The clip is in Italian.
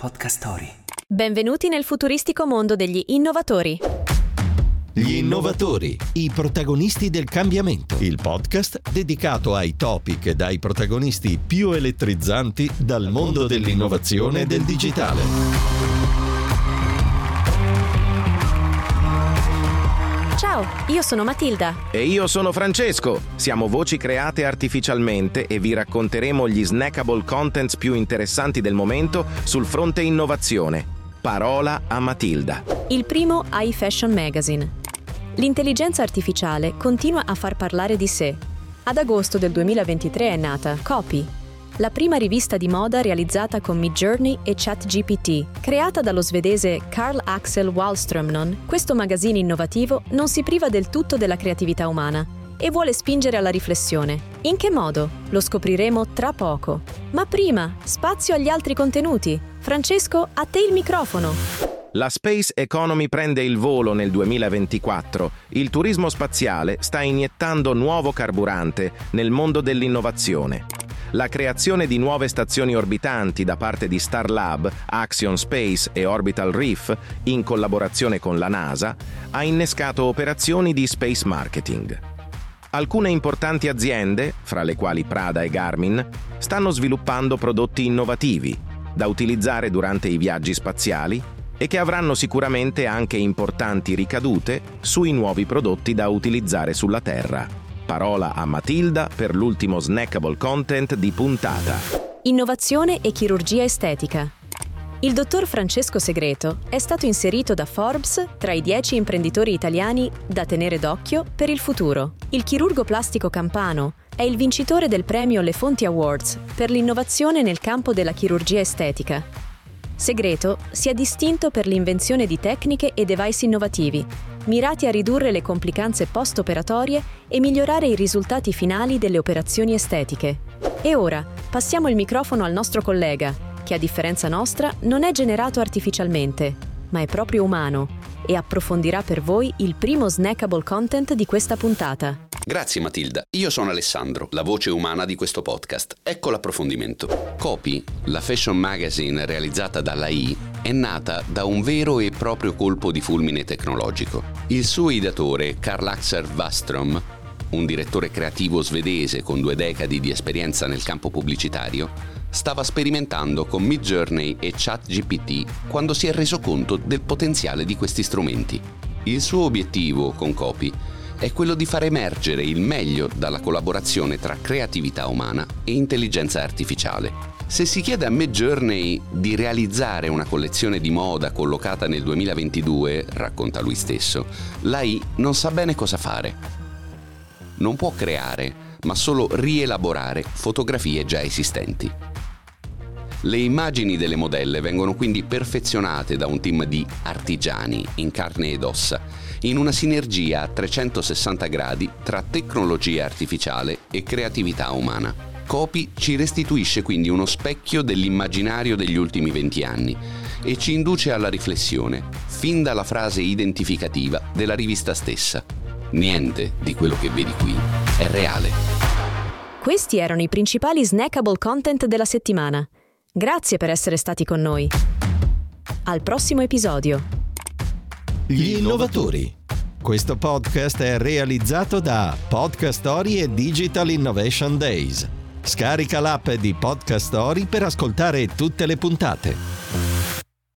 Podcast Story. Benvenuti nel futuristico mondo degli innovatori. Gli innovatori, i protagonisti del cambiamento. Il podcast dedicato ai topic e ai protagonisti più elettrizzanti dal mondo dell'innovazione e del digitale. Ciao, io sono Matilda. E io sono Francesco. Siamo voci create artificialmente e vi racconteremo gli snackable contents più interessanti del momento sul fronte innovazione. Parola a Matilda. Il primo iFashion Magazine. L'intelligenza artificiale continua a far parlare di sé. Ad agosto del 2023 è nata Copy, la prima rivista di moda realizzata con Midjourney e ChatGPT. Creata dallo svedese Carl Axel Wallströmnon, questo magazzino innovativo non si priva del tutto della creatività umana e vuole spingere alla riflessione. In che modo? Lo scopriremo tra poco. Ma prima, spazio agli altri contenuti. Francesco, a te il microfono. La space economy prende il volo nel 2024. Il turismo spaziale sta iniettando nuovo carburante nel mondo dell'innovazione. La creazione di nuove stazioni orbitanti da parte di Starlab, Axion Space e Orbital Reef, in collaborazione con la NASA, ha innescato operazioni di space marketing. Alcune importanti aziende, fra le quali Prada e Garmin, stanno sviluppando prodotti innovativi da utilizzare durante i viaggi spaziali e che avranno sicuramente anche importanti ricadute sui nuovi prodotti da utilizzare sulla Terra. Parola a Matilda per l'ultimo snackable content di puntata. Innovazione e chirurgia estetica. Il dottor Francesco Segreto è stato inserito da Forbes tra i 10 imprenditori italiani da tenere d'occhio per il futuro. Il chirurgo plastico campano è il vincitore del premio Le Fonti Awards per l'innovazione nel campo della chirurgia estetica. Segreto si è distinto per l'invenzione di tecniche e device innovativi mirati a ridurre le complicanze post-operatorie e migliorare i risultati finali delle operazioni estetiche. E ora passiamo il microfono al nostro collega, che a differenza nostra non è generato artificialmente, ma è proprio umano e approfondirà per voi il primo snackable content di questa puntata. Grazie Matilda, io sono Alessandro, la voce umana di questo podcast. Ecco l'approfondimento. Copy, la fashion magazine realizzata dalla I, è nata da un vero e proprio colpo di fulmine tecnologico. Il suo ideatore, Karl Axel Wastrom, un direttore creativo svedese con due decadi di esperienza nel campo pubblicitario, stava sperimentando con Midjourney e ChatGPT quando si è reso conto del potenziale di questi strumenti. Il suo obiettivo con Copy è quello di far emergere il meglio dalla collaborazione tra creatività umana e intelligenza artificiale. Se si chiede a Midjourney di realizzare una collezione di moda collocata nel 2022, racconta lui stesso, l'AI non sa bene cosa fare. Non può creare, ma solo rielaborare fotografie già esistenti. Le immagini delle modelle vengono quindi perfezionate da un team di artigiani in carne ed ossa, in una sinergia a 360 gradi tra tecnologia artificiale e creatività umana. Copy ci restituisce quindi uno specchio dell'immaginario degli ultimi 20 anni e ci induce alla riflessione, fin dalla frase identificativa della rivista stessa. Niente di quello che vedi qui è reale. Questi erano i principali snackable content della settimana. Grazie per essere stati con noi. Al prossimo episodio. Gli innovatori. Questo podcast è realizzato da Podcast Story e Digital Innovation Days. Scarica l'app di Podcast Story per ascoltare tutte le puntate.